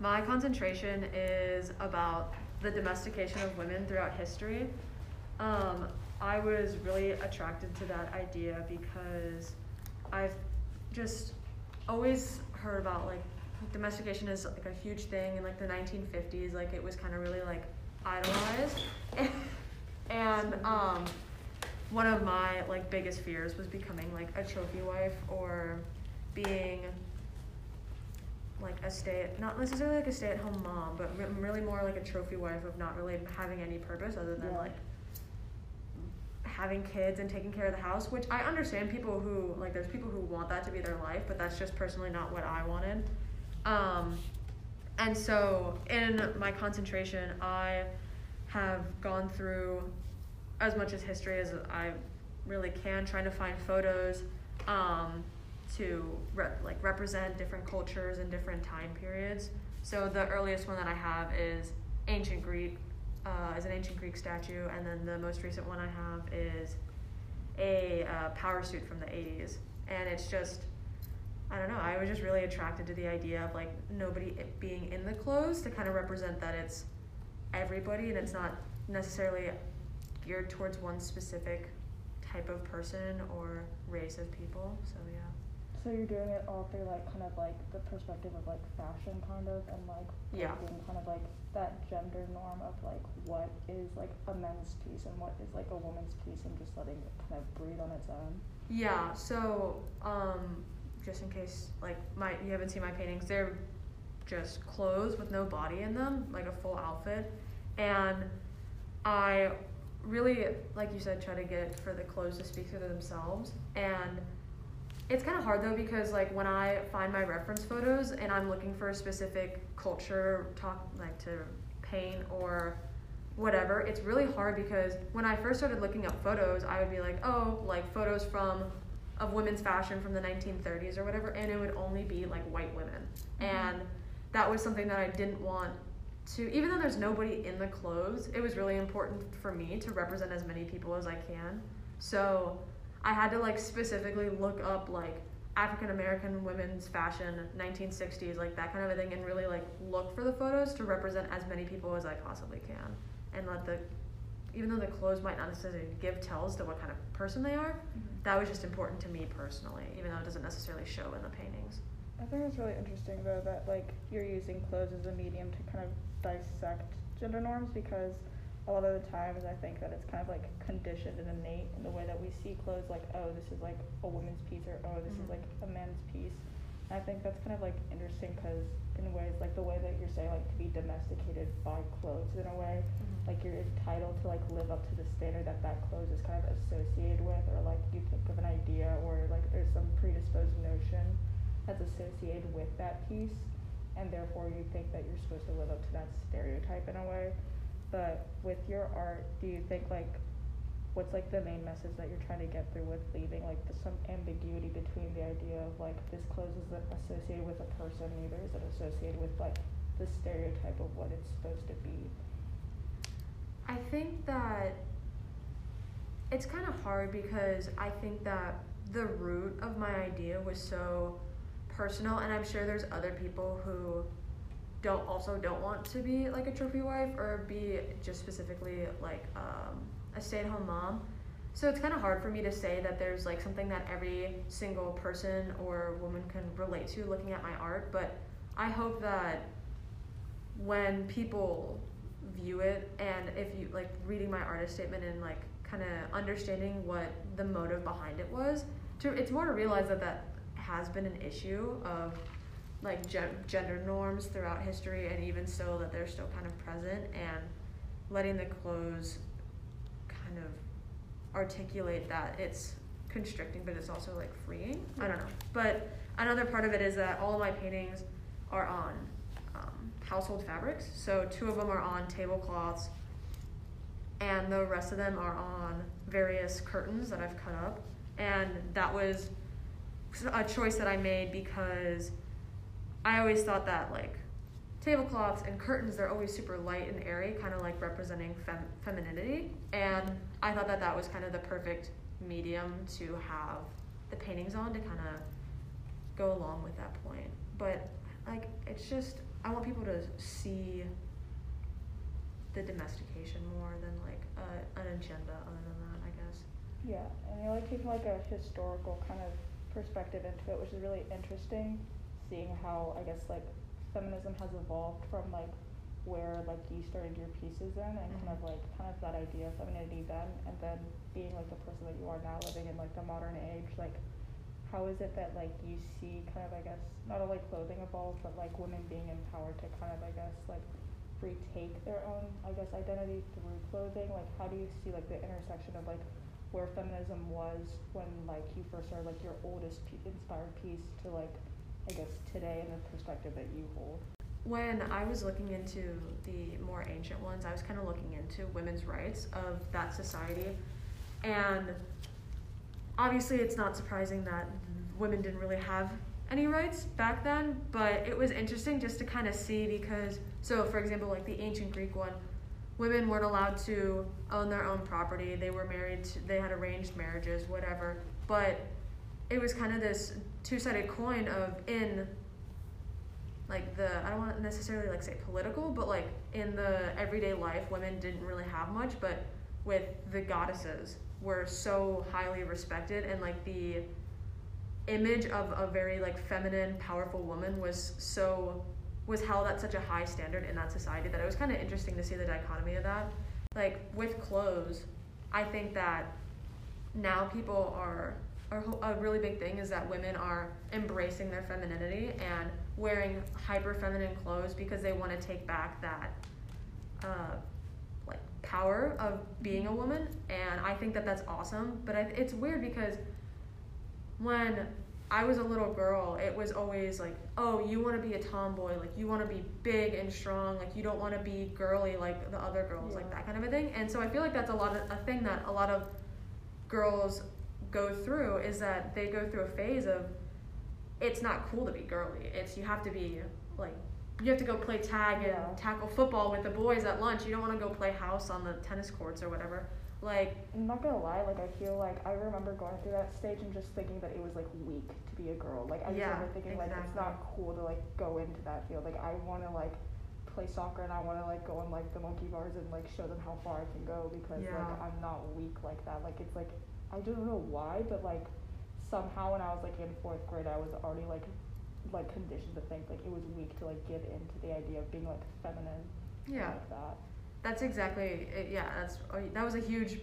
my concentration is about the domestication of women throughout history. Um, I was really attracted to that idea because I've just always heard about like domestication is like a huge thing in like the 1950s. Like it was kind of really like idolized, and um, one of my like biggest fears was becoming like a trophy wife or being like a stay not necessarily like a stay at home mom, but re- really more like a trophy wife of not really having any purpose other than Yeah. like having kids and taking care of the house, which I understand people who like there's people who want that to be their life, but that's just personally not what I wanted. Um, and so in my concentration, I have gone through as much as history as I really can, trying to find photos um, to re- like represent different cultures and different time periods. So the earliest one that I have is ancient Greek, uh, is an ancient Greek statue, and then the most recent one I have is a uh, power suit from the 80s, and it's just I don't know. I was just really attracted to the idea of like nobody being in the clothes to kind of represent that it's everybody and it's not necessarily geared towards one specific type of person or race of people. So yeah. So you're doing it all through like kind of like the perspective of like fashion kind of and like Yeah. being kind of like that gender norm of like what is like a men's piece and what is like a woman's piece and just letting it kind of breathe on its own. Yeah, so um just in case like my you haven't seen my paintings, they're just clothes with no body in them, like a full outfit. And I really like you said try to get for the clothes to speak for themselves and it's kind of hard though because like when I find my reference photos and I'm looking for a specific culture talk like to paint or whatever, it's really hard because when I first started looking up photos, I would be like, oh, like photos from of women's fashion from the 1930s or whatever, and it would only be like white women, mm-hmm. and that was something that I didn't want to. Even though there's nobody in the clothes, it was really important for me to represent as many people as I can. So I had to like specifically look up like African American women's fashion, 1960s, like that kind of a thing, and really like look for the photos to represent as many people as I possibly can, and let the, even though the clothes might not necessarily give tells to what kind of person they are, mm-hmm. that was just important to me personally, even though it doesn't necessarily show in the paintings. I think it's really interesting though that like you're using clothes as a medium to kind of dissect gender norms because a lot of the times I think that it's kind of like conditioned and innate in the way that we see clothes like oh this is like a woman's piece or oh this Mhm. is like a man's piece. And I think that's kind of like interesting because in ways like the way that you're saying like to be domesticated by clothes in a way like you're entitled to like live up to the standard that that clothes is kind of associated with or like you think of an idea or like there's some predisposed notion that's associated with that piece and therefore you think that you're supposed to live up to that stereotype in a way but with your art do you think like what's like the main message that you're trying to get through with leaving like some ambiguity between the idea of like this clothes isn't associated with a person neither is it associated with like the stereotype of what it's supposed to be? I think that it's kind of hard because I think that the root of my idea was so personal, and I'm sure there's other people who don't also don't want to be like a trophy wife or be just specifically like um, a stay-at-home mom. So it's kind of hard for me to say that there's like something that every single person or woman can relate to looking at my art, but I hope that when people view it and if you like reading my artist statement and like kind of understanding what the motive behind it was to it's more to realize that that has been an issue of like gen- gender norms throughout history and even so that they're still kind of present and letting the clothes kind of articulate that it's constricting but it's also like freeing i don't know but another part of it is that all of my paintings are on um, household fabrics. So two of them are on tablecloths, and the rest of them are on various curtains that I've cut up. And that was a choice that I made because I always thought that like tablecloths and curtains they're always super light and airy, kind of like representing fem- femininity. And I thought that that was kind of the perfect medium to have the paintings on to kind of go along with that point. But like it's just I want people to see the domestication more than like uh, an agenda other than that, I guess. Yeah, and you're like taking like a historical kind of perspective into it, which is really interesting. Seeing how I guess like feminism has evolved from like where like you started your pieces in, and kind of Mhm. like kind of that idea of femininity then, and then being like the person that you are now, living in like the modern age. Like, how is it that like you see kind of I guess not only clothing evolve, but like women being empowered to kind of I guess like retake their own I guess identity through clothing. Like, how do you see like the intersection of like where feminism was when like you first started like your oldest p- inspired piece to like I guess today and the perspective that you hold. When I was looking into the more ancient ones, I was kind of looking into women's rights of that society. And obviously, it's not surprising that women didn't really have any rights back then, but it was interesting just to kind of see because, so for example, like the ancient Greek one, women weren't allowed to own their own property. They were married, to, they had arranged marriages, whatever. But it was kind of this two sided coin of in like the I don't want to necessarily like say political, but like in the everyday life, women didn't really have much, but with the goddesses were so highly respected and like the image of a very like feminine, powerful woman was so was held at such a high standard in that society that it was kind of interesting to see the dichotomy of that. Like with clothes, I think that now people are a, a really big thing is that women are embracing their femininity and wearing hyper feminine clothes because they want to take back that uh, like power of being a woman and i think that that's awesome but I, it's weird because when i was a little girl it was always like oh you want to be a tomboy like you want to be big and strong like you don't want to be girly like the other girls like that kind of a thing and so i feel like that's a lot of a thing that a lot of girls go through is that they go through a phase of it's not cool to be girly. It's you have to be like you have to go play tag and Yeah. tackle football with the boys at lunch. You don't want to go play house on the tennis courts or whatever. Like I'm not gonna lie, like I feel like I remember going through that stage and just thinking that it was like weak to be a girl. Like I just Yeah, remember thinking like it's not cool to like go into that field. Like I wanna like play soccer and I wanna like go on like the monkey bars and like show them how far I can go because Yeah. like I'm not weak like that. Like it's like I don't know why, but like somehow when I was like in fourth grade I was already like like conditioned to think like it was weak to like give into the idea of being like feminine yeah, like that. that's exactly it, yeah. That's uh, that was a huge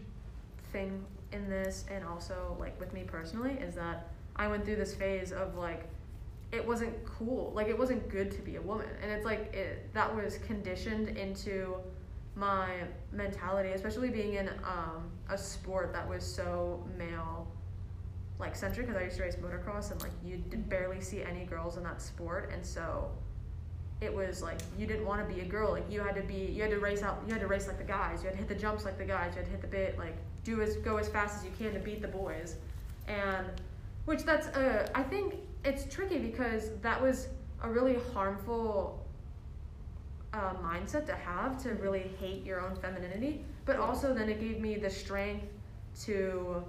thing in this, and also like with me personally is that I went through this phase of like it wasn't cool, like it wasn't good to be a woman, and it's like it that was conditioned into my mentality, especially being in um, a sport that was so male like centric because I used to race motocross and like you barely see any girls in that sport and so it was like you didn't want to be a girl like you had to be you had to race out you had to race like the guys you had to hit the jumps like the guys you had to hit the bit like do as go as fast as you can to beat the boys. And which that's uh I think it's tricky because that was a really harmful uh, mindset to have to really hate your own femininity but also then it gave me the strength to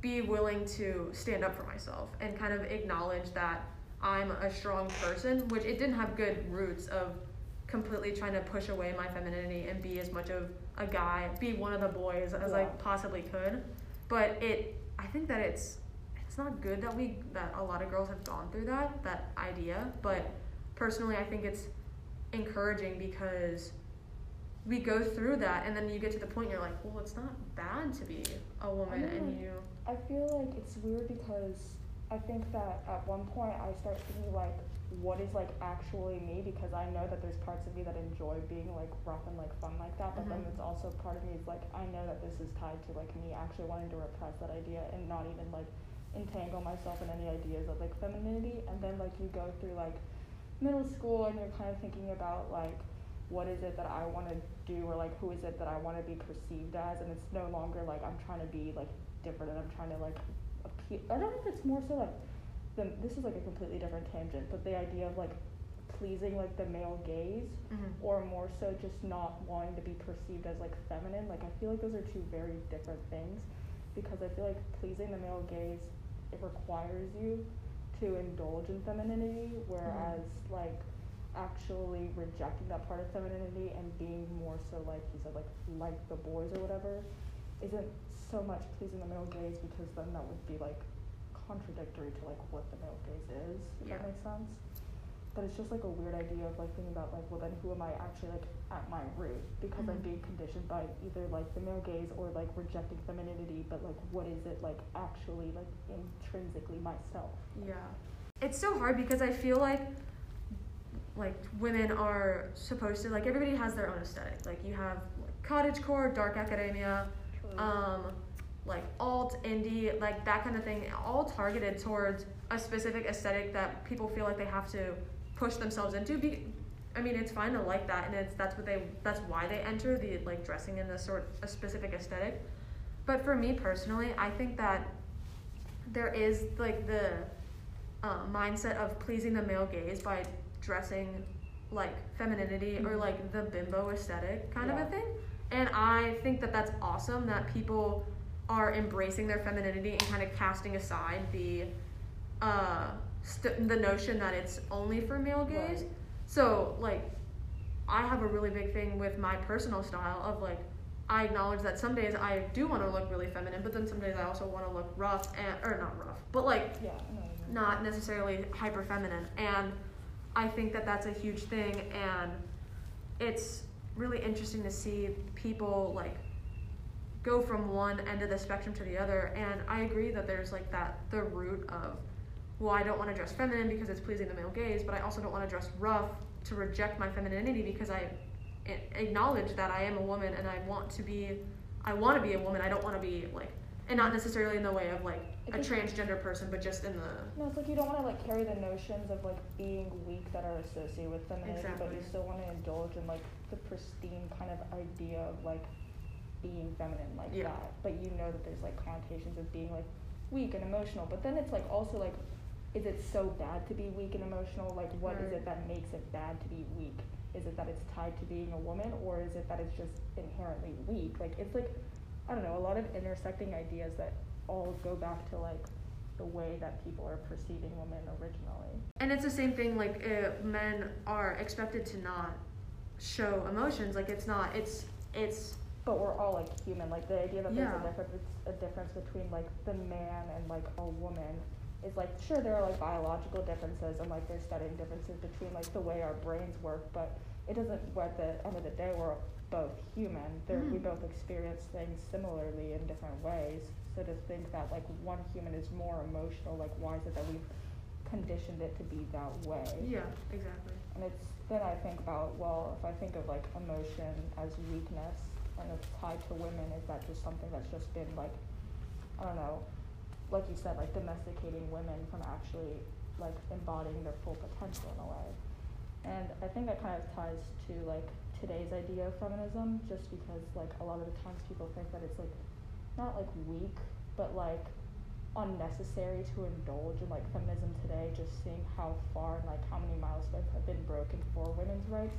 be willing to stand up for myself and kind of acknowledge that I'm a strong person, which it didn't have good roots of completely trying to push away my femininity and be as much of a guy, be one of the boys as I possibly could. But it, I think that it's, it's not good that we that a lot of girls have gone through that that idea. But personally, I think it's encouraging because we go through that and then you get to the point you're like, well, it's not bad to be a woman and you. I feel like it's weird because I think that at one point I start thinking like, what is like actually me? Because I know that there's parts of me that enjoy being like rough and like fun like that, but then Mhm. it's also part of me is like I know that this is tied to like me actually wanting to repress that idea and not even like entangle myself in any ideas of like femininity. And then like you go through like middle school and you're kind of thinking about like what is it that I want to do or like who is it that I want to be perceived as and it's no longer like I'm trying to be like different and I'm trying to like appeal I don't know if it's more so like the this is like a completely different tangent but the idea of like pleasing like the male gaze Mhm. or more so just not wanting to be perceived as like feminine like I feel like those are two very different things because I feel like pleasing the male gaze it requires you to indulge in femininity whereas mm-hmm. like actually rejecting that part of femininity and being more so like you said like like the boys or whatever isn't so much pleasing the male gaze because then that would be like contradictory to like what the male gaze is if Yeah. that makes sense but it's just like a weird idea of like thinking about like well then who am i actually like at my root because i'm Mhm. being conditioned by either like the male gaze or like rejecting femininity but like what is it like actually like intrinsically myself Yeah. It's so hard because I feel like like women are supposed to like everybody has their own aesthetic. Like you have like, cottagecore, dark academia, um, like alt, indie, like that kind of thing, all targeted towards a specific aesthetic that people feel like they have to push themselves into. Be, I mean, it's fine to like that, and it's that's what they that's why they enter the like dressing in a sort a specific aesthetic. But for me personally, I think that there is like the uh, mindset of pleasing the male gaze by dressing like femininity or Mhm. like the bimbo aesthetic kind of a thing. And I think that that's awesome that people are embracing their femininity and kind of casting aside the uh, st- the notion that it's only for male gaze. Right. So like, I have a really big thing with my personal style of like, I acknowledge that some days I do want to look really feminine, but then some days I also want to look rough and or not rough, but like yeah I know what you mean. not necessarily hyper feminine. And I think that that's a huge thing, and it's really interesting to see people like go from one end of the spectrum to the other. And I agree that there's like that the root of well, I don't want to dress feminine because it's pleasing the male gaze, but I also don't want to dress rough to reject my femininity because I acknowledge that I am a woman and I want to be I want to be a woman. I don't want to be like and not necessarily in the way of like a transgender person, but just in the No, it's like you don't want to like carry the notions of like being weak that are associated with femininity, but you still want to indulge in like the pristine kind of idea of like being feminine like Yeah. that. But you know that there's like connotations of being like weak and emotional. But then it's like also like, is it so bad to be weak and emotional? Like, what is Right. it that makes it bad to be weak? Is it that it's tied to being a woman, or is it that it's just inherently weak? Like, it's like, I don't know, a lot of intersecting ideas that all go back to like the way that people are perceiving women originally. And it's the same thing. Like uh, men are expected to not show emotions. Like it's not. It's it's But we're all like human. Like the idea that there's a difference, a difference between like the man and like a woman is like sure there are like biological differences and like there's studying differences between like the way our brains work, but it doesn't. At the end of the day, we're both human. There, we mm. both experience things similarly in different ways. So to think that like one human is more emotional, like why is it that we've conditioned it to be that way? yeah exactly. And it's then I think about well, if I think of like emotion as weakness and it's tied to women, is that just something that's just been like I don't know, like you said, like domesticating women from actually like embodying their full potential in a way. And I think that kind of ties to like today's idea of feminism, just because like a lot of the times people think that it's like not like weak, but like unnecessary to indulge in like feminism today, just seeing how far and like how many milestones have been broken for women's rights.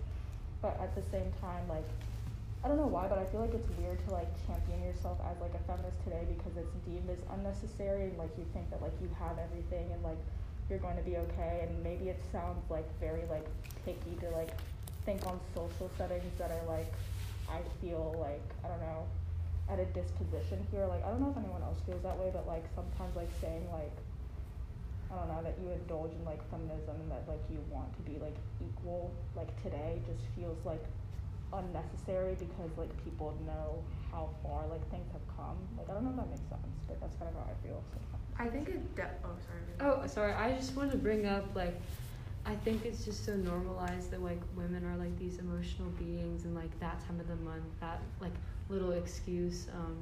But at the same time, like I don't know why, but I feel like it's weird to like champion yourself as like a feminist today because it's deemed as unnecessary and like you think that like you have everything and like you're going to be okay and maybe it sounds like very like picky to like think on social settings that are like I feel like I don't know at a disposition here. Like I don't know if anyone else feels that way, but like sometimes like saying like I don't know that you indulge in like feminism and that like you want to be like equal like today just feels like unnecessary because like people know how far like things have come. Like I don't know if that makes sense, but that's kind of how I feel sometimes. I think it. De- oh sorry. Oh, sorry. I just want to bring up like, I think it's just so normalized that like women are like these emotional beings, and like that time of the month, that like little excuse, um,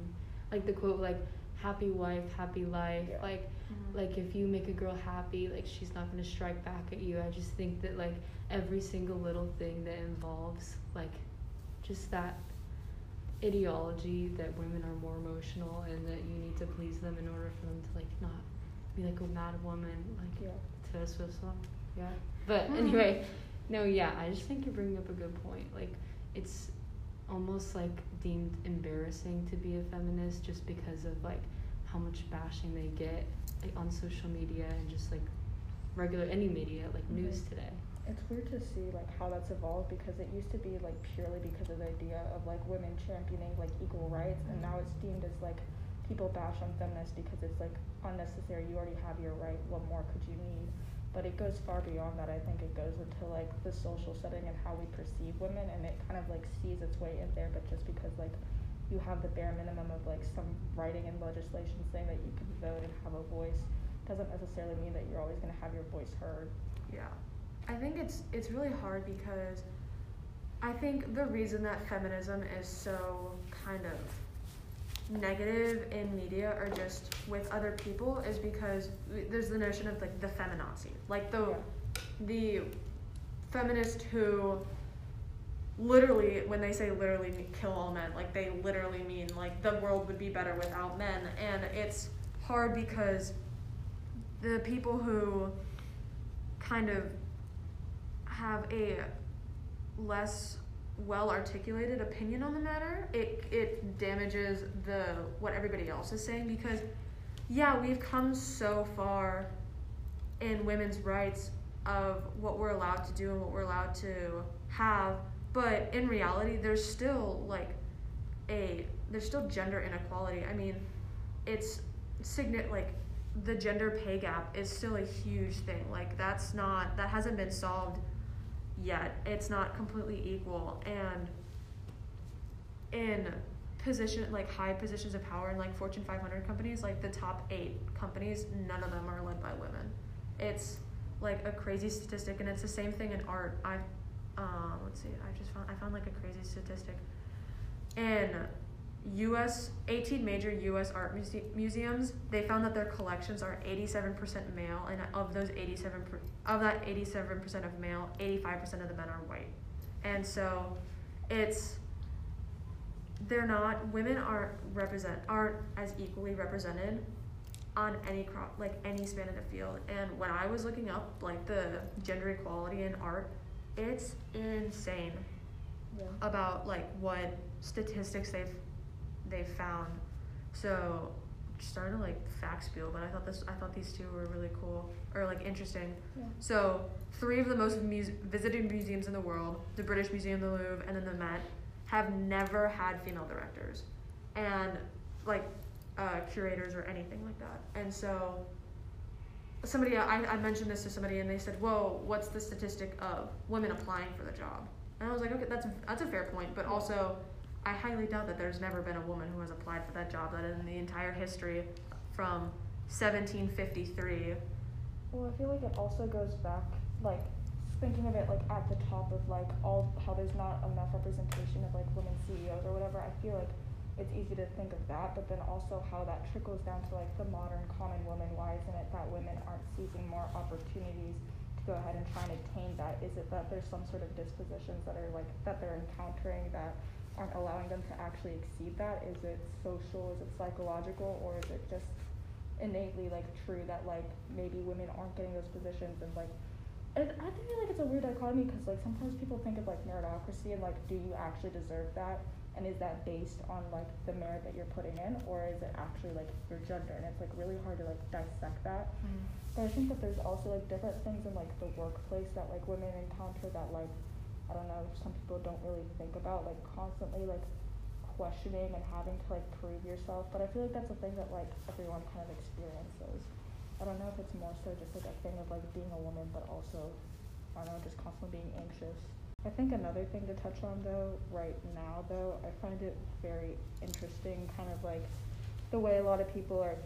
like the quote like, "Happy wife, happy life." Yeah. Like, Mhm. like if you make a girl happy, like she's not gonna strike back at you. I just think that like every single little thing that involves like, just that ideology that women are more emotional and that you need to please them in order for them to like not be like a mad woman like Yeah. to us with some yeah but Mm. anyway no yeah i just think you're bringing up a good point like it's almost like deemed embarrassing to be a feminist just because of like how much bashing they get like on social media and just like regular any media like news Mhm. today it's weird to see like how that's evolved because it used to be like purely because of the idea of like women championing like equal rights and now it's deemed as like people bash on feminists because it's like unnecessary. You already have your right. What more could you need? But it goes far beyond that. I think it goes into like the social setting and how we perceive women and it kind of like sees its way in there but just because like you have the bare minimum of like some writing and legislation saying that you can vote and have a voice doesn't necessarily mean that you're always going to have your voice heard. Yeah. I think it's it's really hard because I think the reason that feminism is so kind of negative in media or just with other people is because there's the notion of like the feminazi. Like the Yeah. the feminist who literally when they say literally kill all men like they literally mean like the world would be better without men and it's hard because the people who kind of have a less well articulated opinion on the matter it it damages the what everybody else is saying because yeah we've come so far in women's rights of what we're allowed to do and what we're allowed to have but in reality there's still like a there's still gender inequality. I mean it's signi- like the gender pay gap is still a huge thing. Like that's not that hasn't been solved yet it's not completely equal. And in position like high positions of power in like fortune 500 companies like the top eight companies none of them are led by women. It's like a crazy statistic and it's the same thing in art. I um let's see i just found i found like a crazy statistic. In us 18 major us art muse- museums they found that their collections are 87% male and of those 87 per- of that 87% of male 85% of the men are white. And so it's they're not women aren't represent aren't as equally represented on any crop like any span of the field. And when i was looking up like the gender equality in art it's insane yeah. about like what statistics they've they've found. So starting to like fact spiel but i thought this i thought these two were really cool or like interesting. Yeah. So three of the most muse- visited museums in the world the british museum the louvre and then the met have never had female directors and like uh, curators or anything like that. And so somebody I, I mentioned this to somebody and they said whoa what's the statistic of women applying for the job? And i was like okay that's that's a fair point but also i highly doubt that there's never been a woman who has applied for that job that in the entire history from 1753 Well, I feel like it also goes back, like, thinking of it like at the top of like all how there's not enough representation of like women CEOs or whatever. I feel like it's easy to think of that, but then also how that trickles down to like the modern common woman. Why isn't it that women aren't seizing more opportunities to go ahead and try and attain that? Is it that there's some sort of dispositions that are like that they're encountering that aren't allowing them to actually exceed that? Is it social? Is it psychological? Or is it just innately like true that like maybe women aren't getting those positions and like I feel like it's a weird dichotomy because like sometimes people think of like meritocracy and like do you actually deserve that and is that based on like the merit that you're putting in or is it actually like your gender and it's like really hard to like dissect that hmm. but I think that there's also like different things in like the workplace that like women encounter that like I don't know some people don't really think about like constantly like questioning and having to like prove yourself but I feel like that's a thing that like everyone kind of experiences. I don't know if it's more so just like a thing of like being a woman but also I don't know just constantly being anxious. I think another thing to touch on though right now though I find it very interesting kind of like the way a lot of people are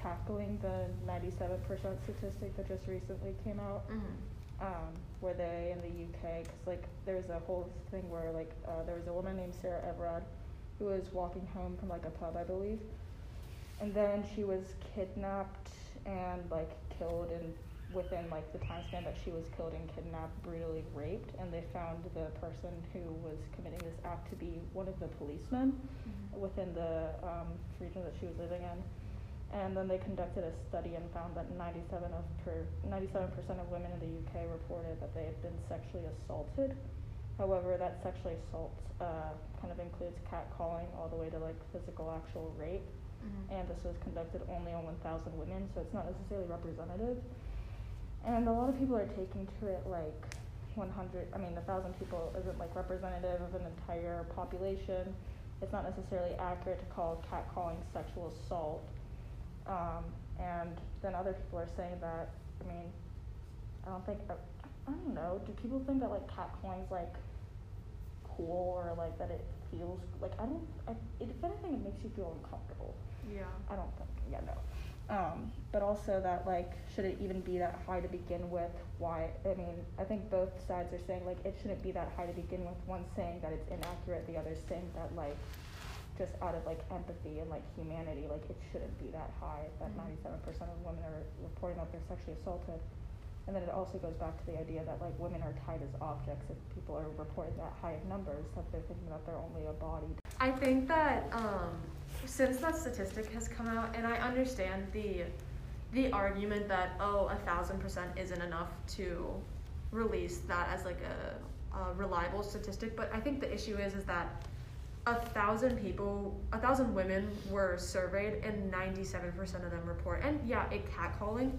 tackling the 97% statistic that just recently came out mm-hmm. Um, where they in the UK, because like there's a whole thing where like uh, there was a woman named Sarah Everard who was walking home from like a pub, I believe, and then she was kidnapped and like killed and within like the time span that she was killed and kidnapped, brutally raped, and they found the person who was committing this act to be one of the policemen within the um, region that she was living in. And then they conducted a study and found that 97 of per 97% of women in the UK reported that they had been sexually assaulted. However, that sexually assault uh, kind of includes catcalling all the way to like physical actual rape. Mm-hmm. And this was conducted only on 1,000 women, so it's not necessarily representative. And a lot of people are taking to it like 100 i mean a thousand people isn't like representative of an entire population it's not necessarily accurate to call catcalling sexual assault um, and then other people are saying that i mean i don't think uh, i don't know do people think that like catcalling's like cool or like that it feels like i don't I, if anything it makes you feel uncomfortable Yeah. I don't think, yeah, no. Um, but also that like, should it even be that high to begin with? Why? I mean, I think both sides are saying like it shouldn't be that high to begin with. One saying that it's inaccurate, the other saying that like, just out of like empathy and like humanity, like it shouldn't be that high. That Mhm. ninety-seven percent of women are reporting that they're sexually assaulted. And then it also goes back to the idea that like women are tied as objects. If people are reporting that high of numbers, that they're thinking that they're only a body. I think that um, since that statistic has come out, and I understand the the argument that oh a thousand percent isn't enough to release that as like a, a reliable statistic, but I think the issue is is that a thousand people, a thousand women were surveyed, and ninety seven percent of them report. And yeah, a catcalling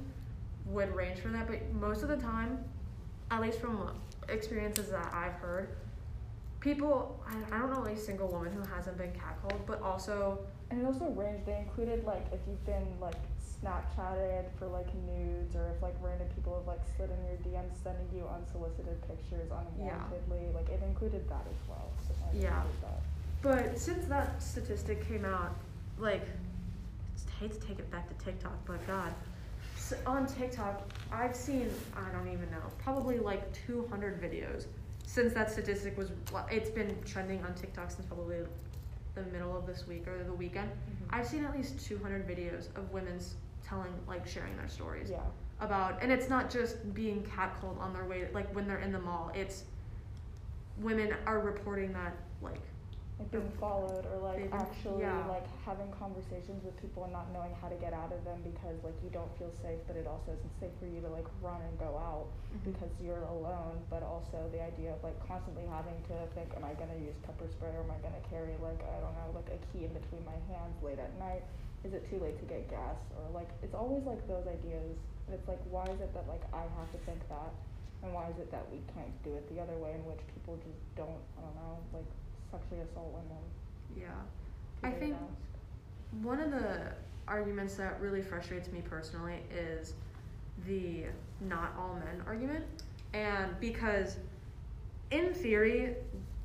would range from that, but most of the time, at least from experiences that I've heard, people I, I don't know a single woman who hasn't been catcalled but also And it also ranged. They included like if you've been like Snapchatted for like nudes, or if like random people have like slid in your DMs sending you unsolicited pictures unwantedly. Like it included that as well. So it Yeah. But since that statistic came out like I hate to take it back to tiktok but god. S on tiktok i've seen i don't even know probably like 200 videos since that statistic was it's been trending on tiktok since probably the middle of this week or the weekend. Mm-hmm. I've seen at least 200 videos of women's telling like sharing their stories Yeah. about and it's not just being catcalled on their way like when they're in the mall it's women are reporting that like Like being followed or like actually yeah. like having conversations with people and not knowing how to get out of them because like you don't feel safe, but it also isn't safe for you to like run and go out. Mhm. because you're alone, but also the idea of like constantly having to think, am I gonna use pepper spray or am I gonna carry like I don't know, like a key in between my hands late at night? Is it too late to get gas? Or like it's always like those ideas. And it's like why is it that like I have to think that, and why is it that we can't do it the other way in which people just don't I don't know like sexually assault women? yeah I think- ask? one of the arguments that really frustrates me personally is the not all men argument and because in theory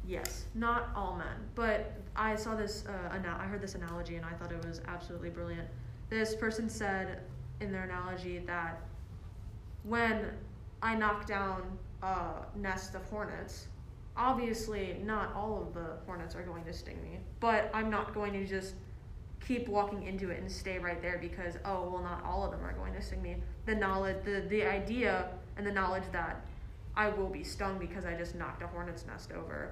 yes not all men but i saw this uh, ana- i heard this analogy and i thought it was absolutely brilliant this person said in their analogy that when i knock down a nest of hornets obviously not all of the hornets are going to sting me but i'm not going to just keep walking into it and stay right there because oh well not all of them are going to sting me. The knowledge the the idea and the knowledge that i will be stung because i just knocked a hornet's nest over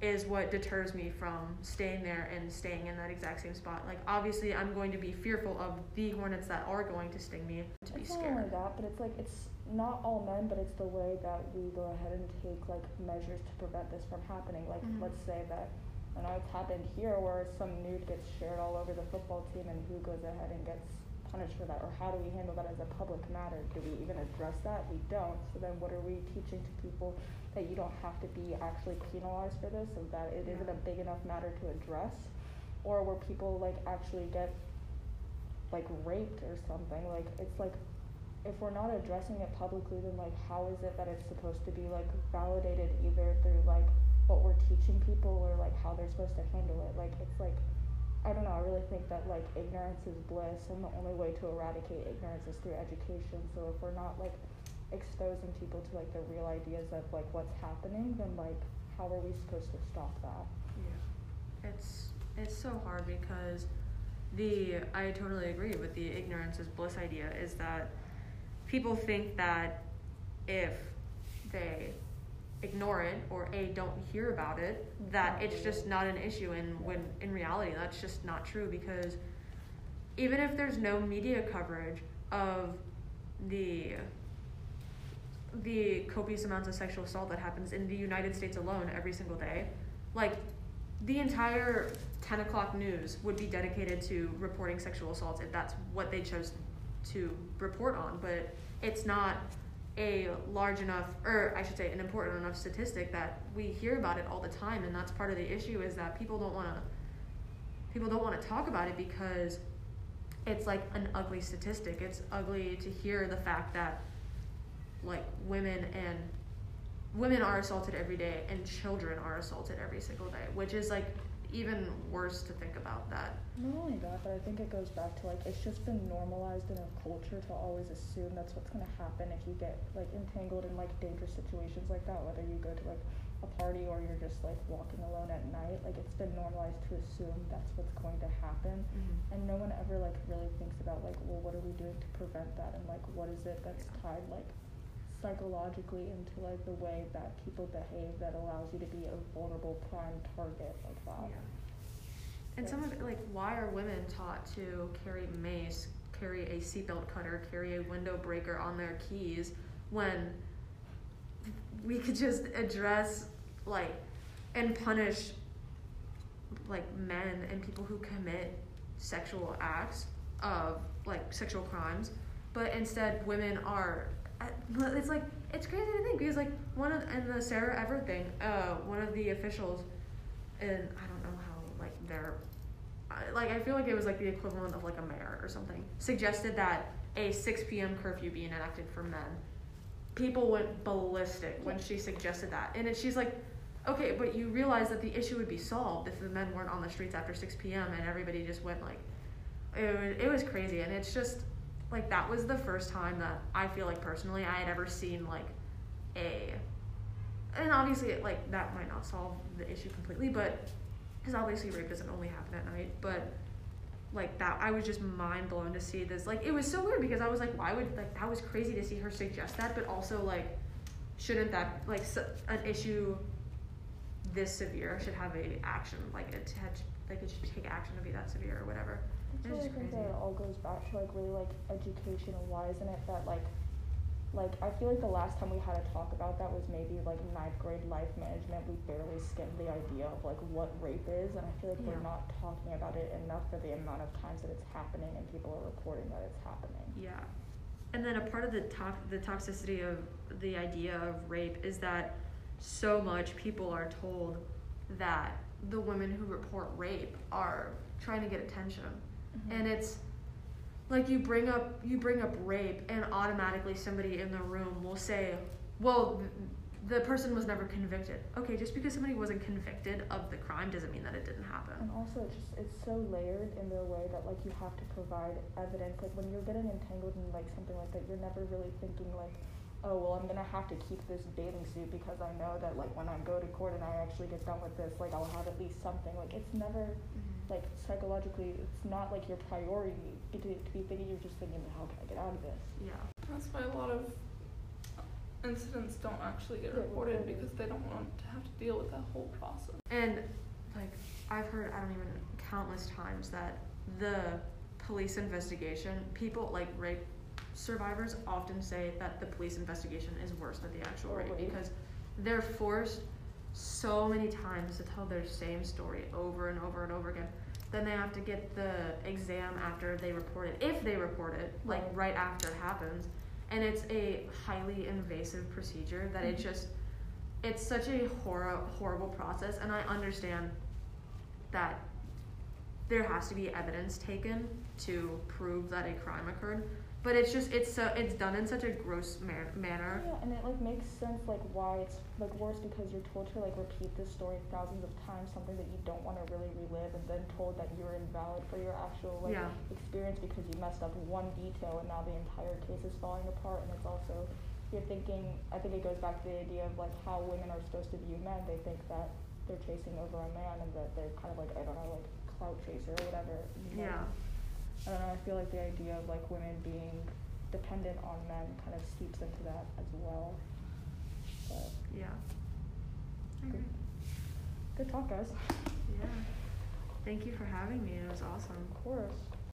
is what deters me from staying there and staying in that exact same spot. Like obviously i'm going to be fearful of the hornets that are going to sting me to be it's not scared. only that, but it's like it's not all men, but it's the way that we go ahead and take like measures to prevent this from happening. Like Mhm. let's say that I know it's happened here where some nude gets shared all over the football team and who goes ahead and gets punished for that or how do we handle that as a public matter? Do we even address that? We don't. So then what are we teaching to people that you don't have to be actually penalized for this so that it isn't a big enough matter to address? Or where people like actually get like raped or something. Like it's like if we're not addressing it publicly, then like how is it that it's supposed to be like validated either through like what we're teaching people or like how they're supposed to handle it? Like it's like I don't know. I really think that like ignorance is bliss, and the only way to eradicate ignorance is through education. So if we're not like exposing people to like the real ideas of like what's happening, then like how are we supposed to stop that? Yeah. It's it's so hard because the I totally agree with the ignorance is bliss idea is that people think that if they ignore it or a don't hear about it that it's just not an issue and when in reality. That's just not true because even if there's no media coverage of the the copious amounts of sexual assault that happens in the United States alone every single day, like the entire 10 o'clock news would be dedicated to reporting sexual assaults if that's what they chose to report on. But it's not a large enough or I should say an important enough statistic that we hear about it all the time and that's part of the issue is that people don't want to people don't want to talk about it because it's like an ugly statistic. It's ugly to hear the fact that like women and women are assaulted every day and children are assaulted every single day, which is like even worse to think about that. Not only that, but I think it goes back to like it's just been normalized in our culture to always assume that's what's gonna happen if you get like entangled in like dangerous situations like that, whether you go to like a party or you're just like walking alone at night. Like it's been normalized to assume that's what's going to happen. Mm-hmm. And no one ever like really thinks about like, well what are we doing to prevent that and like what is it that's tied like psychologically into like the way that people behave that allows you to be a vulnerable prime target like that. Yeah. And some of it, like, why are women taught to carry mace, carry a seatbelt cutter, carry a window breaker on their keys when we could just address, like, and punish, like, men and people who commit sexual acts of, like, sexual crimes, but instead women are it's like it's crazy to think because like one of in the Sarah Everard thing, uh, one of the officials, and I don't know how like they're, like I feel like it was like the equivalent of like a mayor or something, suggested that a 6 p.m. curfew be enacted for men. People went ballistic when she suggested that, and it, she's like, okay, but you realize that the issue would be solved if the men weren't on the streets after 6 p.m. and everybody just went like, it it was crazy, and it's just like that was the first time that I feel like personally I had ever seen like a and obviously like that might not solve the issue completely but because obviously rape doesn't only happen at night but like that I was just mind blown to see this like it was so weird because I was like why would like that was crazy to see her suggest that but also like shouldn't that like an issue this severe should have a action like it had like it should take action to be that severe or whatever that's why I think that it all goes back to like really like education and why isn't it that like like I feel like the last time we had a talk about that was maybe like ninth grade life management. We barely skimmed the idea of like what rape is, and I feel like yeah. we're not talking about it enough for the amount of times that it's happening and people are reporting that it's happening. Yeah, and then a part of the to- the toxicity of the idea of rape is that so much people are told that the women who report rape are trying to get attention mm-hmm. and it's like you bring up you bring up rape and automatically somebody in the room will say well the person was never convicted. Okay just because somebody wasn't convicted of the crime doesn't mean that it didn't happen. And also it's just it's so layered in the way that like you have to provide evidence. Like when you're getting entangled in like something like that you're never really thinking like oh well i'm gonna have to keep this bathing suit because i know that like when i go to court and i actually get done with this like i'll have at least something. Like it's never mm-hmm like psychologically, it's not like your priority to, to be thinking. You're just thinking, how can I get out of this? Yeah. That's why a lot of incidents don't actually get reported because they don't want to have to deal with that whole process. And like I've heard, I don't even countless times that the police investigation, people like rape survivors often say that the police investigation is worse than the actual rape because they're forced so many times to tell their same story over and over and over again. Then they have to get the exam after they report it, if they report it, like right, after it happens. And it's a highly invasive procedure that mm-hmm. it just, it's such a hor- horrible process. And I understand that there has to be evidence taken to prove that a crime occurred but it's just it's so it's done in such a gross man- manner. Yeah, and it like makes sense like why it's like worse because you're told to like repeat this story thousands of times, something that you don't want to really relive, and then told that you're invalid for your actual like yeah. experience because you messed up one detail and now the entire case is falling apart. And it's also you're thinking. I think it goes back to the idea of like how women are supposed to view men. They think that they're chasing over a man and that they're kind of like I don't know like clout chaser or whatever. You know? Yeah. I don't know, I feel like the idea of like women being dependent on men kind of seeps into that as well. But yeah. Good, good talk, guys. Yeah. Thank you for having me. It was awesome. Of course.